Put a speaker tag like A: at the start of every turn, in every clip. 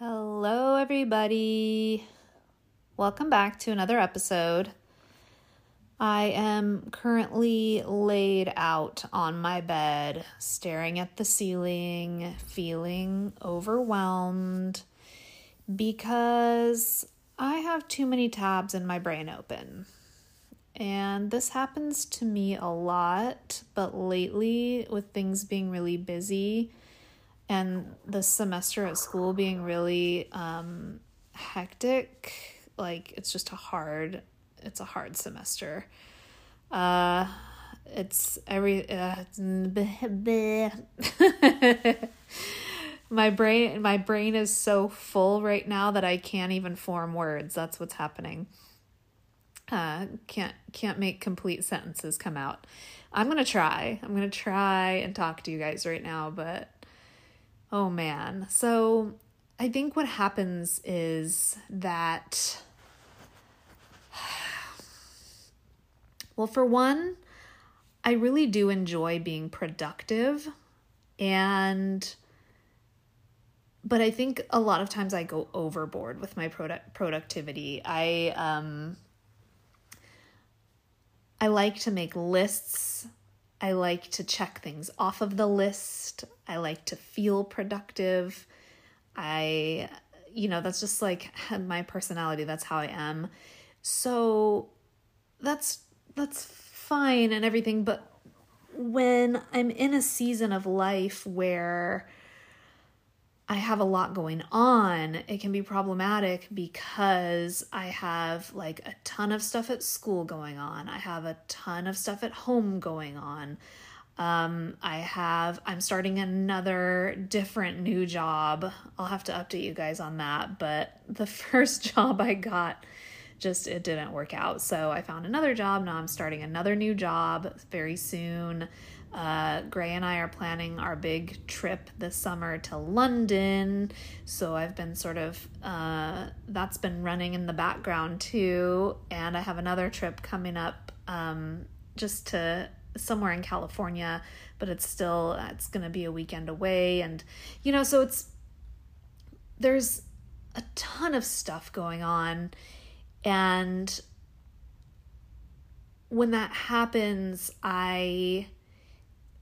A: Hello, everybody. Welcome back to another episode. I am currently laid out on my bed, staring at the ceiling, feeling overwhelmed because I have too many tabs in my brain open. And this happens to me a lot, but lately, with things being really busy and the semester at school being really um, hectic, like it's just a hard, it's a hard semester. Uh, it's every uh, my brain my brain is so full right now that I can't even form words. That's what's happening uh, can't can't make complete sentences come out. I'm gonna try. I'm gonna try and talk to you guys right now, but oh man. So I think what happens is that well, for one, I really do enjoy being productive and but I think a lot of times I go overboard with my product productivity. I um I like to make lists. I like to check things off of the list. I like to feel productive. I, you know, that's just like my personality. That's how I am. So that's that's fine and everything, but when I'm in a season of life where I have a lot going on, it can be problematic because I have like a ton of stuff at school going on. I have a ton of stuff at home going on. Um, I have, I'm starting another different new job. I'll have to update you guys on that. But the first job I got, just it didn't work out. So I found another job. Now I'm starting another new job very soon. Uh, Gray and I are planning our big trip this summer to London. So I've been sort of, uh, that's been running in the background too. And I have another trip coming up um, just to somewhere in California, but it's still, it's going to be a weekend away. And, you know, so it's, there's a ton of stuff going on. And when that happens, I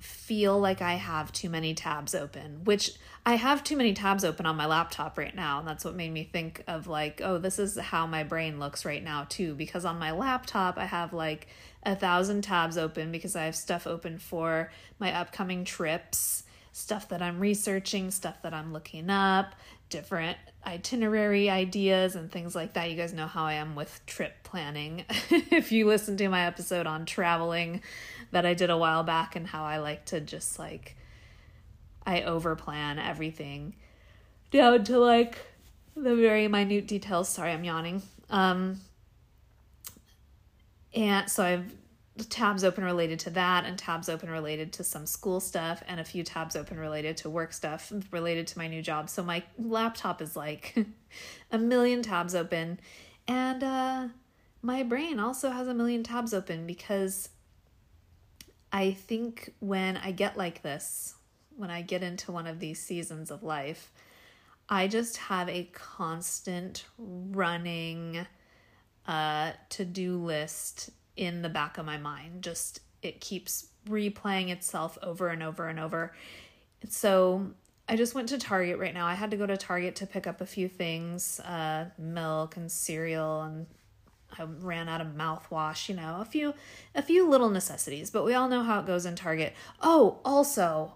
A: feel like I have too many tabs open, which I have too many tabs open on my laptop right now. And that's what made me think of like, oh, this is how my brain looks right now, too. Because on my laptop, I have like a thousand tabs open because I have stuff open for my upcoming trips, stuff that I'm researching, stuff that I'm looking up, different itinerary ideas and things like that. You guys know how I am with trip planning. if you listen to my episode on traveling that I did a while back and how I like to just like I overplan everything down to like the very minute details. Sorry, I'm yawning. Um and so I've tabs open related to that and tabs open related to some school stuff and a few tabs open related to work stuff related to my new job. So my laptop is like a million tabs open and uh my brain also has a million tabs open because I think when I get like this, when I get into one of these seasons of life, I just have a constant running uh to-do list in the back of my mind. Just it keeps replaying itself over and over and over. So I just went to Target right now. I had to go to Target to pick up a few things, uh, milk and cereal, and I ran out of mouthwash. You know, a few, a few little necessities. But we all know how it goes in Target. Oh, also,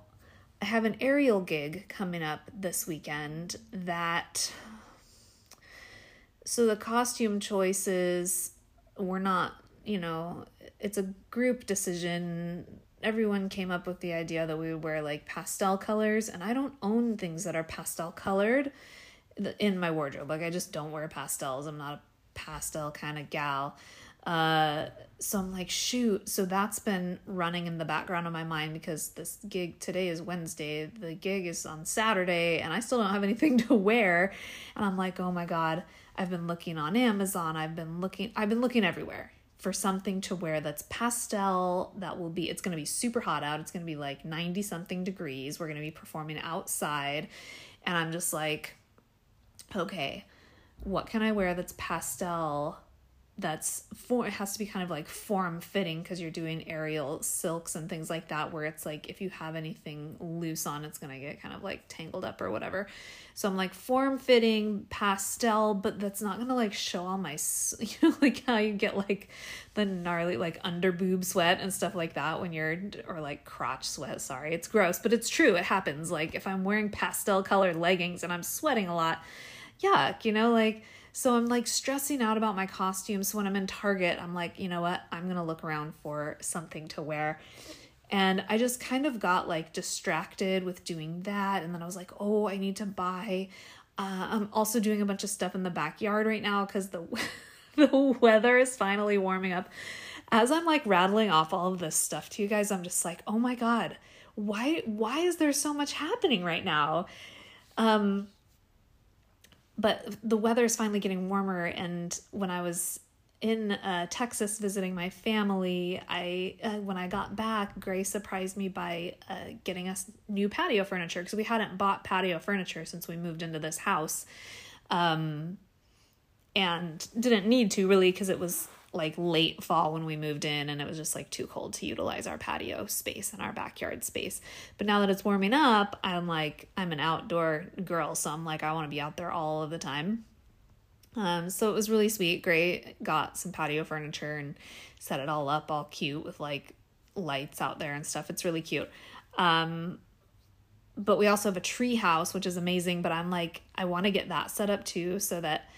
A: I have an aerial gig coming up this weekend. That so the costume choices were not you know, it's a group decision. Everyone came up with the idea that we would wear like pastel colors, and I don't own things that are pastel colored in my wardrobe. Like, I just don't wear pastels. I'm not a pastel kind of gal. Uh, so I'm like, shoot. So that's been running in the background of my mind because this gig today is Wednesday. The gig is on Saturday, and I still don't have anything to wear. And I'm like, oh my God. I've been looking on Amazon. I've been looking, I've been looking everywhere for something to wear that's pastel that will be it's going to be super hot out it's going to be like 90 something degrees we're going to be performing outside and i'm just like okay, what can I wear that's pastel? That's for it has to be kind of like form fitting because you're doing aerial silks and things like that, where it's like if you have anything loose on, it's gonna get kind of like tangled up or whatever. So I'm like form fitting pastel, but that's not gonna like show all my, you know, like how you get like the gnarly like under boob sweat and stuff like that when you're or like crotch sweat. Sorry, it's gross, but it's true. It happens. Like if I'm wearing pastel colored leggings and I'm sweating a lot, yuck, you know, like. So I'm like stressing out about my costumes. So when I'm in Target, I'm like, you know what? I'm going to look around for something to wear. And I just kind of got like distracted with doing that. And then I was like, oh, I need to buy. Uh, I'm also doing a bunch of stuff in the backyard right now because the, the weather is finally warming up. As I'm like rattling off all of this stuff to you guys, I'm just like, oh my God, why why is there so much happening right now? Um but the weather is finally getting warmer and when I was in uh, Texas visiting my family, I uh, when I got back, Gray surprised me by uh, getting us new patio furniture because we hadn't bought patio furniture since we moved into this house, um, and didn't need to really because it was like late fall when we moved in and it was just like too cold to utilize our patio space and our backyard space. But now that it's warming up, I'm like I'm an outdoor girl, so I'm like I want to be out there all of the time. Um, so it was really sweet. Gray. Got some patio furniture and set it all up all cute with like lights out there and stuff. It's really cute. Um, but we also have a tree house, which is amazing. But I'm like, I want to get that set up too so that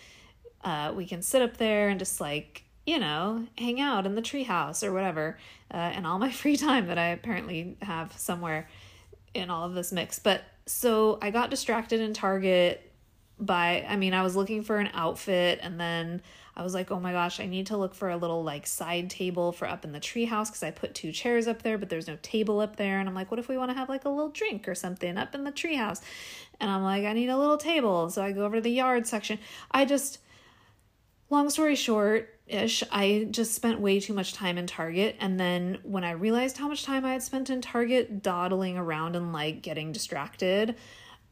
A: uh, we can sit up there and just like, you know, hang out in the tree house or whatever. Uh, and all my free time that I apparently have somewhere in all of this mix. But so I got distracted in Target by I mean I was looking for an outfit and then I was like, "Oh my gosh, I need to look for a little like side table for up in the treehouse cuz I put two chairs up there, but there's no table up there." And I'm like, "What if we want to have like a little drink or something up in the treehouse?" And I'm like, "I need a little table." So I go over to the yard section. I just long story short, ish, I just spent way too much time in Target. And then when I realized how much time I had spent in Target dawdling around and like getting distracted,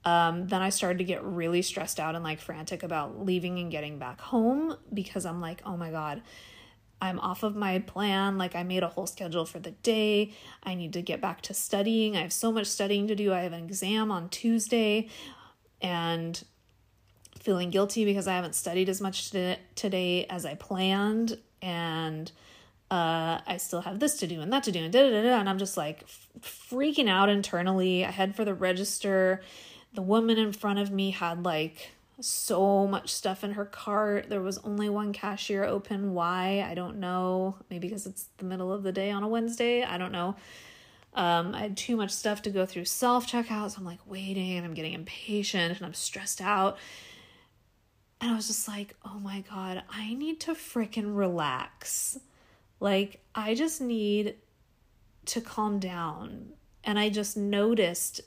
A: um, then I started to get really stressed out and like frantic about leaving and getting back home because I'm like, oh my God, I'm off of my plan. Like, I made a whole schedule for the day. I need to get back to studying. I have so much studying to do. I have an exam on Tuesday and feeling guilty because I haven't studied as much today as I planned. And uh, I still have this to do and that to do and da da da. And I'm just like f- freaking out internally. I head for the register the woman in front of me had like so much stuff in her cart. There was only one cashier open. Why? I don't know. Maybe because it's the middle of the day on a Wednesday. I don't know. Um, I had too much stuff to go through self checkout. So I'm like waiting and I'm getting impatient and I'm stressed out. And I was just like, oh my God, I need to freaking relax. Like, I just need to calm down. And I just noticed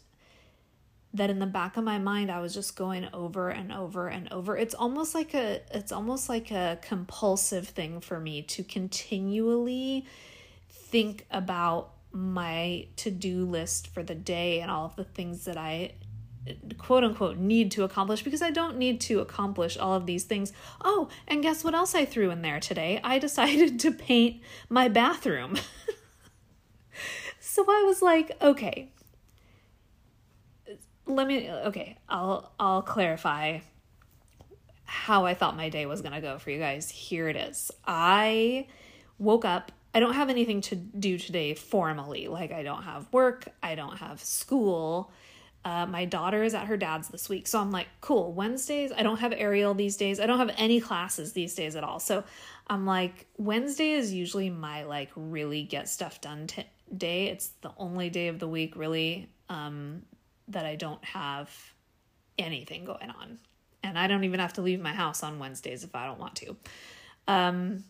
A: that in the back of my mind I was just going over and over and over. It's almost like a it's almost like a compulsive thing for me to continually think about my to-do list for the day and all of the things that I quote unquote need to accomplish because I don't need to accomplish all of these things. Oh, and guess what else I threw in there today? I decided to paint my bathroom. so I was like, okay, let me okay i'll i'll clarify how i thought my day was going to go for you guys. Here it is. I woke up. I don't have anything to do today formally. Like i don't have work. I don't have school uh, my daughter is at her dad's this week so i'm like cool wednesdays i don't have aerial these days i don't have any classes these days at all so i'm like wednesday is usually my like really get stuff done t- day it's the only day of the week really um that I don't have anything going on. And I don't even have to leave my house on Wednesdays if I don't want to. Um,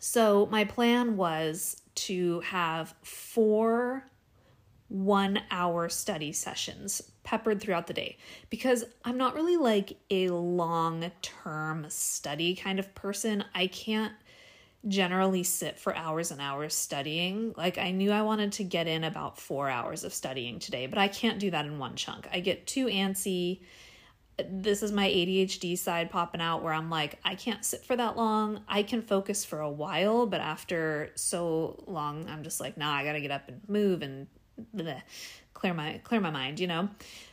A: so my plan was to have four one hour study sessions peppered throughout the day because I'm not really like a long term study kind of person. I can't generally sit for hours and hours studying. Like I knew I wanted to get in about 4 hours of studying today, but I can't do that in one chunk. I get too antsy. this is my ADHD side popping out where I'm like, I can't sit for that long. I can focus for a while, but after so long, I'm just like, nah, I gotta get up and move and bleh, clear my clear my mind, you know.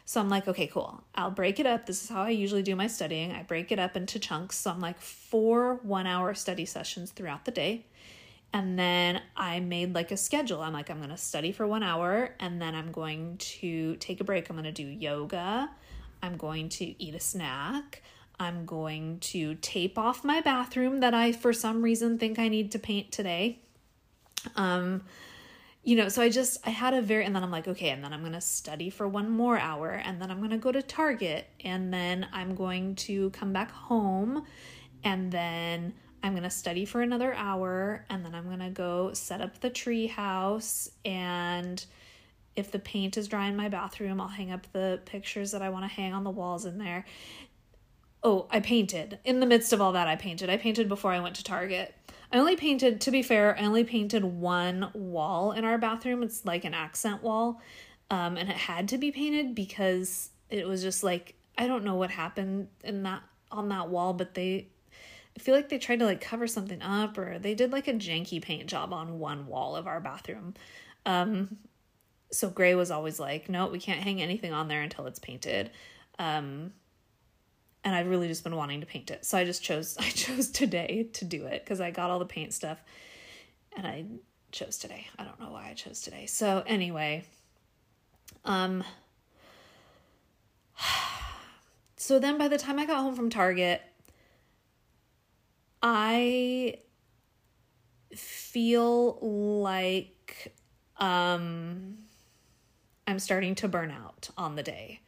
A: So I'm like, okay, cool. I'll break it up. This is how I usually do my studying. I break it up into chunks. So I'm like four one hour study sessions throughout the day. And then I made like a schedule. I'm like, I'm going to study for one hour and then I'm going to take a break. I'm going to do yoga. I'm going to eat a snack. I'm going to tape off my bathroom that I, for some reason, think I need to paint today. Um, you know, so I just, I had a very, and then I'm like, okay, and then I'm going to study for one more hour, and then I'm going to go to Target, and then I'm going to come back home, and then I'm going to study for another hour, and then I'm going to go set up the tree house, and if the paint is dry in my bathroom, I'll hang up the pictures that I want to hang on the walls in there. Oh, I painted. In the midst of all that, I painted. I painted before I went to Target. I only painted, to be fair, I only painted one wall in our bathroom. It's like an accent wall. Um, and it had to be painted because it was just like, I don't know what happened in that on that wall, but they I feel like they tried to like cover something up or they did like a janky paint job on one wall of our bathroom. Um, so Gray was always like, no, we can't hang anything on there until it's painted. Um, and I've really just been wanting to paint it. So I just chose I chose today to do it because I got all the paint stuff and I chose today. I don't know why I chose today. So anyway, um so then by the time I got home from Target, I feel like um I'm starting to burn out on the day.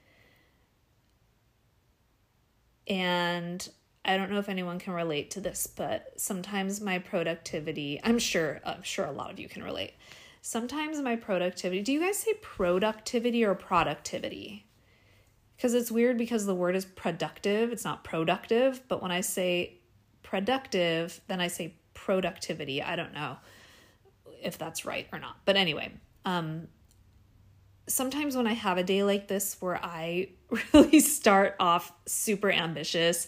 A: And I don't know if anyone can relate to this, but sometimes my productivity, I'm sure, I'm sure a lot of you can relate. Sometimes my productivity, do you guys say productivity or productivity? Because it's weird because the word is productive, it's not productive, but when I say productive, then I say productivity. I don't know if that's right or not. But anyway, um, sometimes when I have a day like this where I really start off super ambitious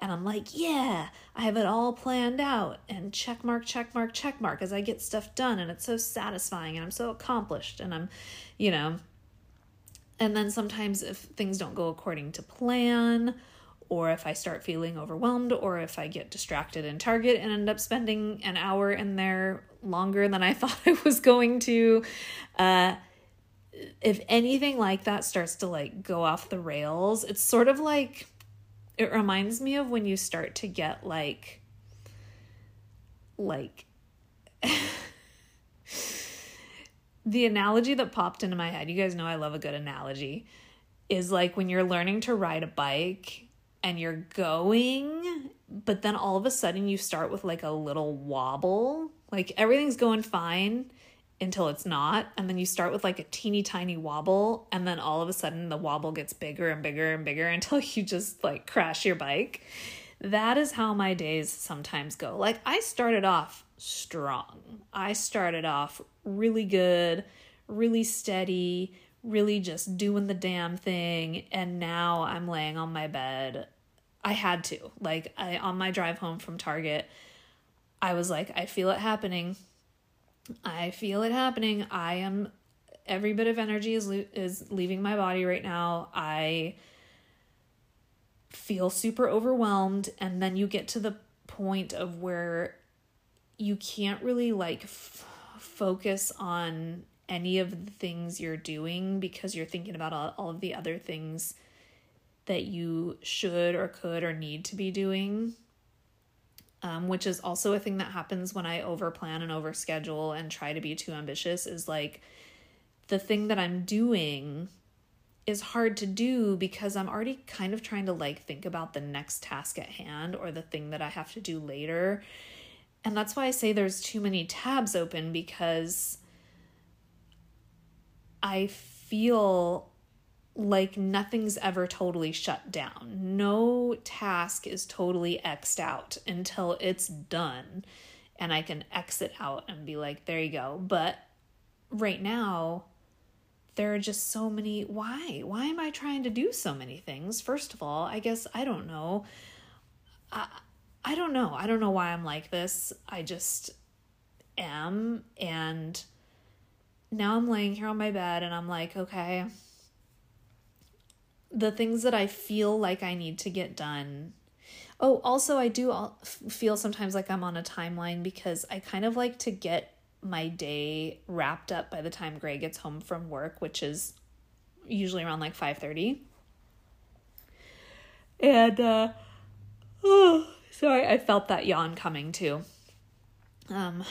A: and I'm like, yeah, I have it all planned out and check mark, check mark, check mark as I get stuff done and it's so satisfying and I'm so accomplished and I'm, you know, and then sometimes if things don't go according to plan or if I start feeling overwhelmed or if I get distracted in Target and end up spending an hour in there longer than I thought I was going to, uh, if anything like that starts to like go off the rails, it's sort of like it reminds me of when you start to get like like the analogy that popped into my head. You guys know I love a good analogy. Is like when you're learning to ride a bike and you're going, but then all of a sudden you start with like a little wobble. Like everything's going fine until it's not and then you start with like a teeny tiny wobble and then all of a sudden the wobble gets bigger and bigger and bigger until you just like crash your bike. That is how my days sometimes go. Like i started off strong. I started off really good really steady really just doing the damn thing and now i'm laying on my bed. I had to. Like i on my drive home from target i was like i feel it happening I feel it happening. I am every bit of energy is is leaving my body right now. I feel super overwhelmed and then you get to the point of where you can't really like f- focus on any of the things you're doing because you're thinking about all, all of the other things that you should or could or need to be doing um, which is also a thing that happens when I overplan and overschedule and try to be too ambitious, is like the thing that I'm doing is hard to do because I'm already kind of trying to like think about the next task at hand or the thing that I have to do later. And that's why I say there's too many tabs open because I feel like nothing's ever totally shut down. No task is totally xed out until it's done and I can exit out and be like, there you go. But right now, there are just so many why? Why am i trying to do so many things? First of all i guess i don't know. I i don't know. I don't know why i'm like this. I just am and now i'm laying here on my bed and i'm like okay the things that i feel like i need to get done oh also i do feel sometimes like i'm on a timeline because i kind of like to get my day wrapped up by the time Gray gets home from work, which is usually around like 5:30. And uh oh, sorry, I felt that yawn coming too. Um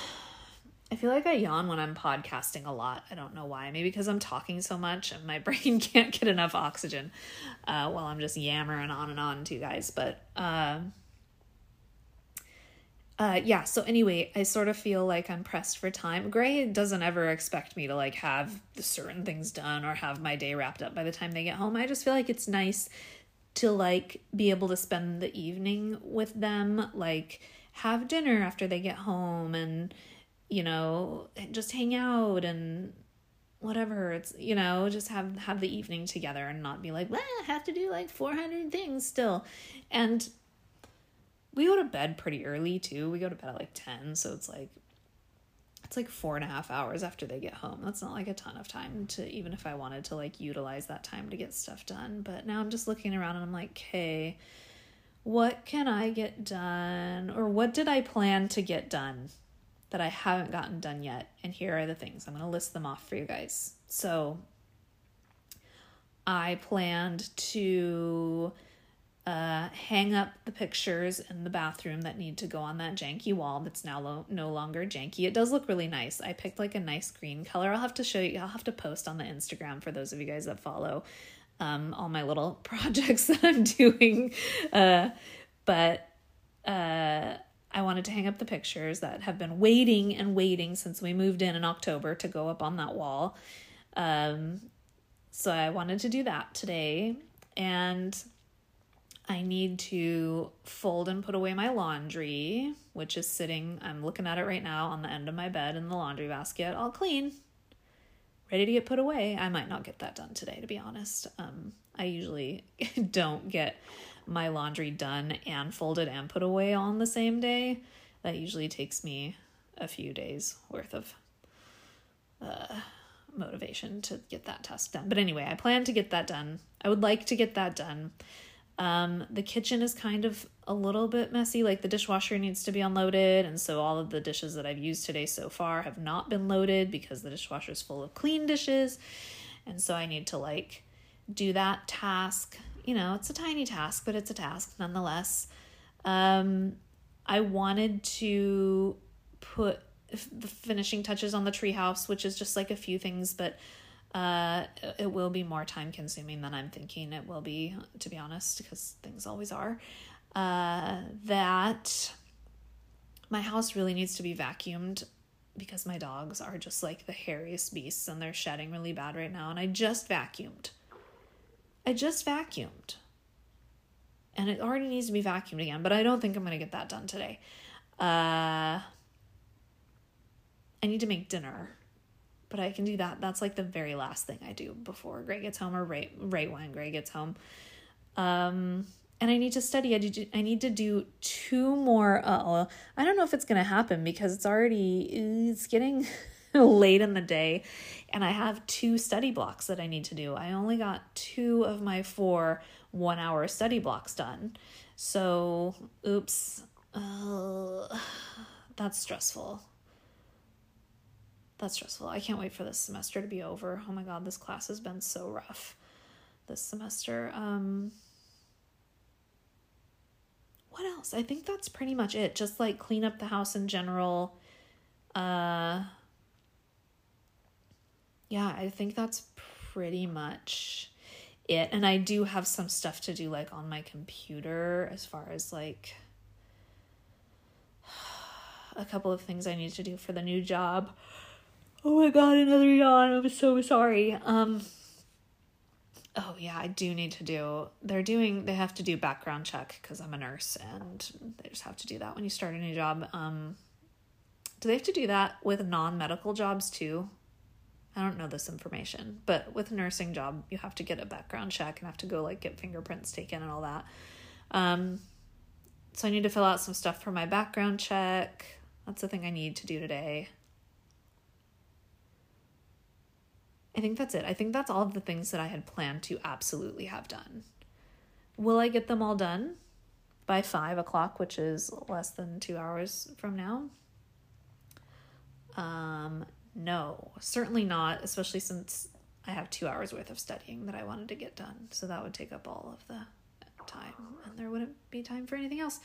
A: I feel like I yawn when I'm podcasting a lot. I don't know why. Maybe because I'm talking so much and my brain can't get enough oxygen uh, while I'm just yammering on and on to you guys. But uh, uh yeah so anyway i sort of feel like i'm pressed for time gray doesn't ever expect me to like have certain things done or have my day wrapped up by the time they get home i just feel like it's nice to like be able to spend the evening with them like have dinner after they get home and you know just hang out and whatever it's you know just have have the evening together and not be like well i have to do like 400 things still and we go to bed pretty early too. We go to bed at like 10, so it's like it's like four and a half hours after they get home. That's not like a ton of time to even if I wanted to like utilize that time to get stuff done. But now I'm just looking around and I'm like, okay, what can I get done? Or what did I plan to get done that I haven't gotten done yet? And here are the things. I'm going to list them off for you guys. So I planned to uh, hang up the pictures in the bathroom that need to go on that janky wall that's now lo- no longer janky. It does look really nice. I picked like a nice green color. I'll have to show you, I'll have to post on the Instagram for those of you guys that follow um, all my little projects that I'm doing. Uh, but uh, I wanted to hang up the pictures that have been waiting and waiting since we moved in in October to go up on that wall. Um, so I wanted to do that today. And I need to fold and put away my laundry, which is sitting, I'm looking at it right now on the end of my bed in the laundry basket, all clean, ready to get put away. I might not get that done today, to be honest. Um, I usually don't get my laundry done and folded and put away on the same day. That usually takes me a few days worth of uh, motivation to get that task done. But anyway, I plan to get that done. I would like to get that done. Um, the kitchen is kind of a little bit messy. Like the dishwasher needs to be unloaded, and so all of the dishes that I've used today so far have not been loaded because the dishwasher is full of clean dishes, and so I need to like do that task. You know, it's a tiny task, but it's a task nonetheless. Um, I wanted to put the finishing touches on the treehouse, which is just like a few things, but uh, it will be more time consuming than I'm thinking it will be, to be honest, because things always are. Uh, that my house really needs to be vacuumed because my dogs are just like the hairiest beasts and they're shedding really bad right now. And I just vacuumed. I just vacuumed. And it already needs to be vacuumed again, but I don't think I'm going to get that done today. Uh, I need to make dinner but I can do that. That's like the very last thing I do before Gray gets home or right right when Gray gets home. Um and I need to study. I, do, I need to do two more. Uh, I don't know if it's going to happen because it's already it's getting late in the day, and I have two study blocks that I need to do. I only got two of my four one hour study blocks done. So, oops, uh, that's stressful that's stressful. I can't wait for this semester to be over. Oh my god, this class has been so rough this semester. Um what else? I think that's pretty much it. Just like clean up the house in general. Uh Yeah, I think that's pretty much it. And I do have some stuff to do like on my computer as far as like a couple of things I need to do for the new job. Oh my god, another yawn. I'm so sorry. Um Oh yeah, I do need to do. They're doing they have to do background check cuz I'm a nurse and they just have to do that when you start a new job. Um do they have to do that with non-medical jobs too? I don't know this information, but with a nursing job, you have to get a background check and have to go like get fingerprints taken and all that. Um, so I need to fill out some stuff for my background check. That's the thing I need to do today. I think that's it. I think that's all of the things that I had planned to absolutely have done. Will I get them all done by five o'clock, which is less than two hours from now? Um, no, certainly not, especially since I have two hours worth of studying that I wanted to get done. So that would take up all of the time, and there wouldn't be time for anything else.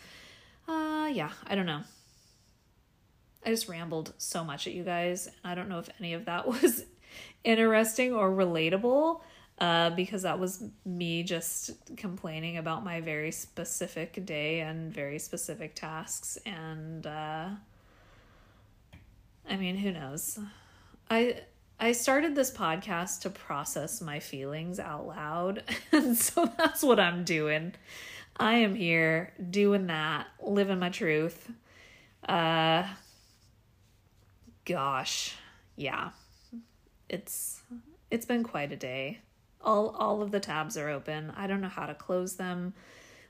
A: Uh, yeah, I don't know. I just rambled so much at you guys, I don't know if any of that was interesting or relatable uh, because that was me just complaining about my very specific day and very specific tasks. And uh, I mean, who knows? I. I started this podcast to process my feelings out loud. And so that's what I'm doing. I am here doing that, living my truth. Uh gosh. Yeah it's it's been quite a day. All all of the tabs are open. I don't know how to close them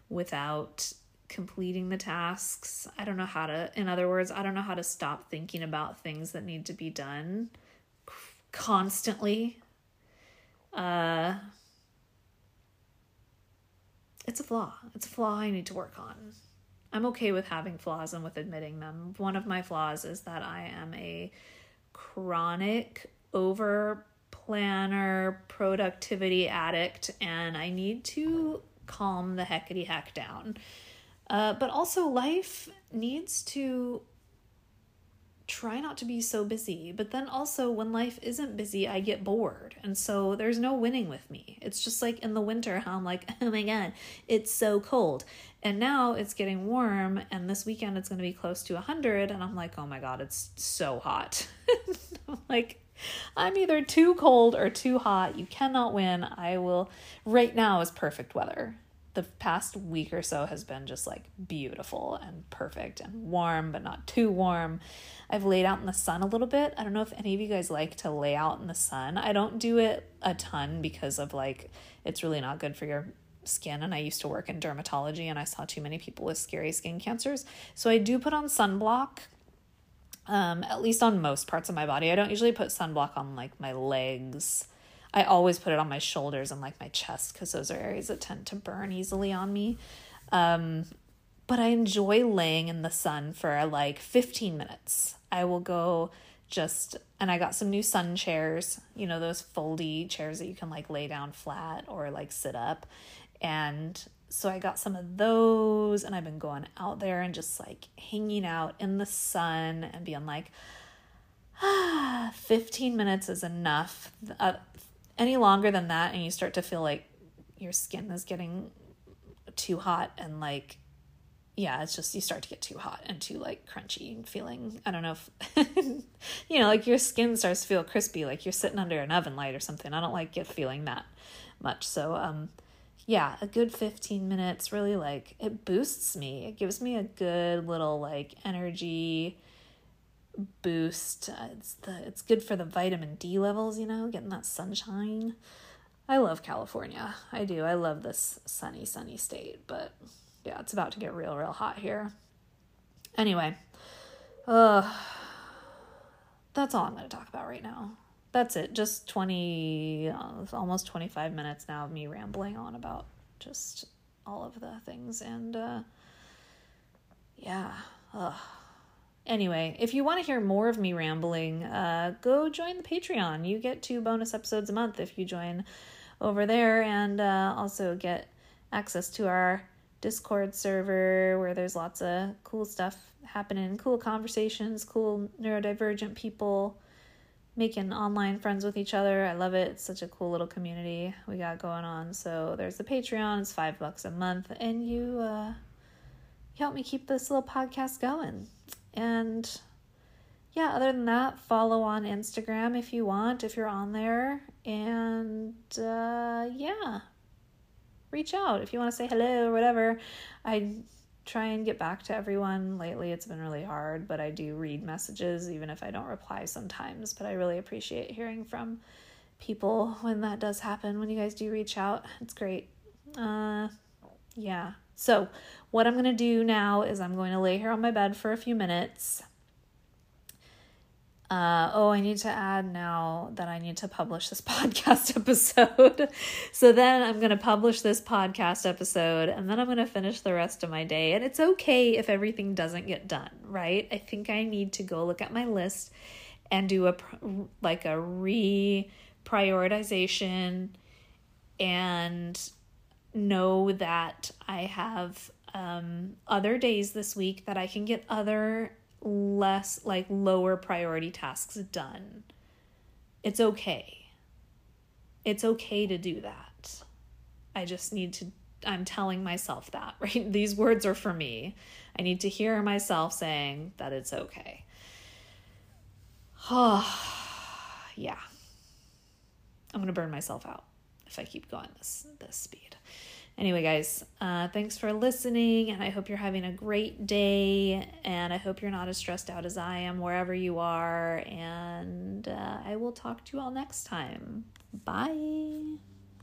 A: without completing the tasks. I don't know how to in other words, I don't know how to stop thinking about things that need to be done constantly. Uh it's a flaw. It's a flaw I need to work on. I'm okay with having flaws and with admitting them. One of my flaws is that I am a chronic over planner productivity addict and I need to calm the heckity heck down. Uh, but also, life needs to try not to be so busy. But then also, when life isn't busy, I get bored. And so there's no winning with me. It's just like in the winter, how I'm like, oh my God, it's so cold. And now it's getting warm, and this weekend it's going to be close to 100. And I'm like, oh my God, it's so hot. I'm like, I'm either too cold or too hot. You cannot win. I will. Right now is perfect weather. The past week or so has been just like beautiful and perfect and warm, but not too warm. I've laid out in the sun a little bit. I don't know if any of you guys like to lay out in the sun. I don't do it a ton because of like, it's really not good for your skin and I used to work in dermatology and I saw too many people with scary skin cancers. So I do put on sunblock um, at least on most parts of my body. I don't usually put sunblock on like my legs. I always put it on my shoulders and like my chest because those are areas that tend to burn easily on me. Um, but I enjoy laying in the sun for like 15 minutes. I will go just, and I got some new sun chairs, you know, those foldy chairs that you can like lay down flat or like sit up. And so I got some of those and I've been going out there and just like hanging out in the sun and being like, ah, 15 minutes is enough. Uh, any longer than that, and you start to feel like your skin is getting too hot and like, yeah, it's just you start to get too hot and too like crunchy and feeling. I don't know if, you know, like your skin starts to feel crispy, like you're sitting under an oven light or something. I don't like get feeling that much. So, um, yeah, a good 15 minutes really like it boosts me. It gives me a good little like energy boost. It's the it's good for the vitamin D levels, you know, getting that sunshine. I love California. I do. I love this sunny sunny state, but yeah, it's about to get real real hot here. Anyway, uh that's all I'm going to talk about right now that's it. Just 20, uh, almost 25 minutes now of me rambling on about just all of the things. And uh, yeah. Ugh. Anyway, if you want to hear more of me rambling, uh, go join the Patreon. You get two bonus episodes a month if you join over there, and uh, also get access to our Discord server where there's lots of cool stuff happening, cool conversations, cool neurodivergent people making online friends with each other. I love it. It's such a cool little community we got going on. So there's the Patreon. It's five bucks a month, and you uh, you help me keep this little podcast going. And yeah, other than that, follow on Instagram if you want, if you're on there. And uh, yeah, reach out if you want to say hello or whatever. I try and get back to everyone. Lately, it's been really hard, but I do read messages, even if I don't reply sometimes. But I really appreciate hearing from people when that does happen, when you guys do reach out. It's great. Uh, yeah. So, what I'm going to do now is I'm going to lay here on my bed for a few minutes. Uh, oh, I need to add now that I need to publish this podcast episode. so then I'm going to publish this podcast episode and then I'm going to finish the rest of my day. And it's okay if everything doesn't get done, right? I think I need to go look at my list and do a like a re-prioritization and know that I have um, other days this week that I can get other less like lower priority tasks done. It's okay. It's okay to do that. I just need to I'm telling myself that, right? These words are for me. I need to hear myself saying that it's okay. Oh, yeah. I'm going to burn myself out if I keep going this this speed. Anyway, guys, uh, thanks for listening, and I hope you're having a great day, and I hope you're not as stressed out as I am wherever you are, and uh, I will talk to you all next time. Bye.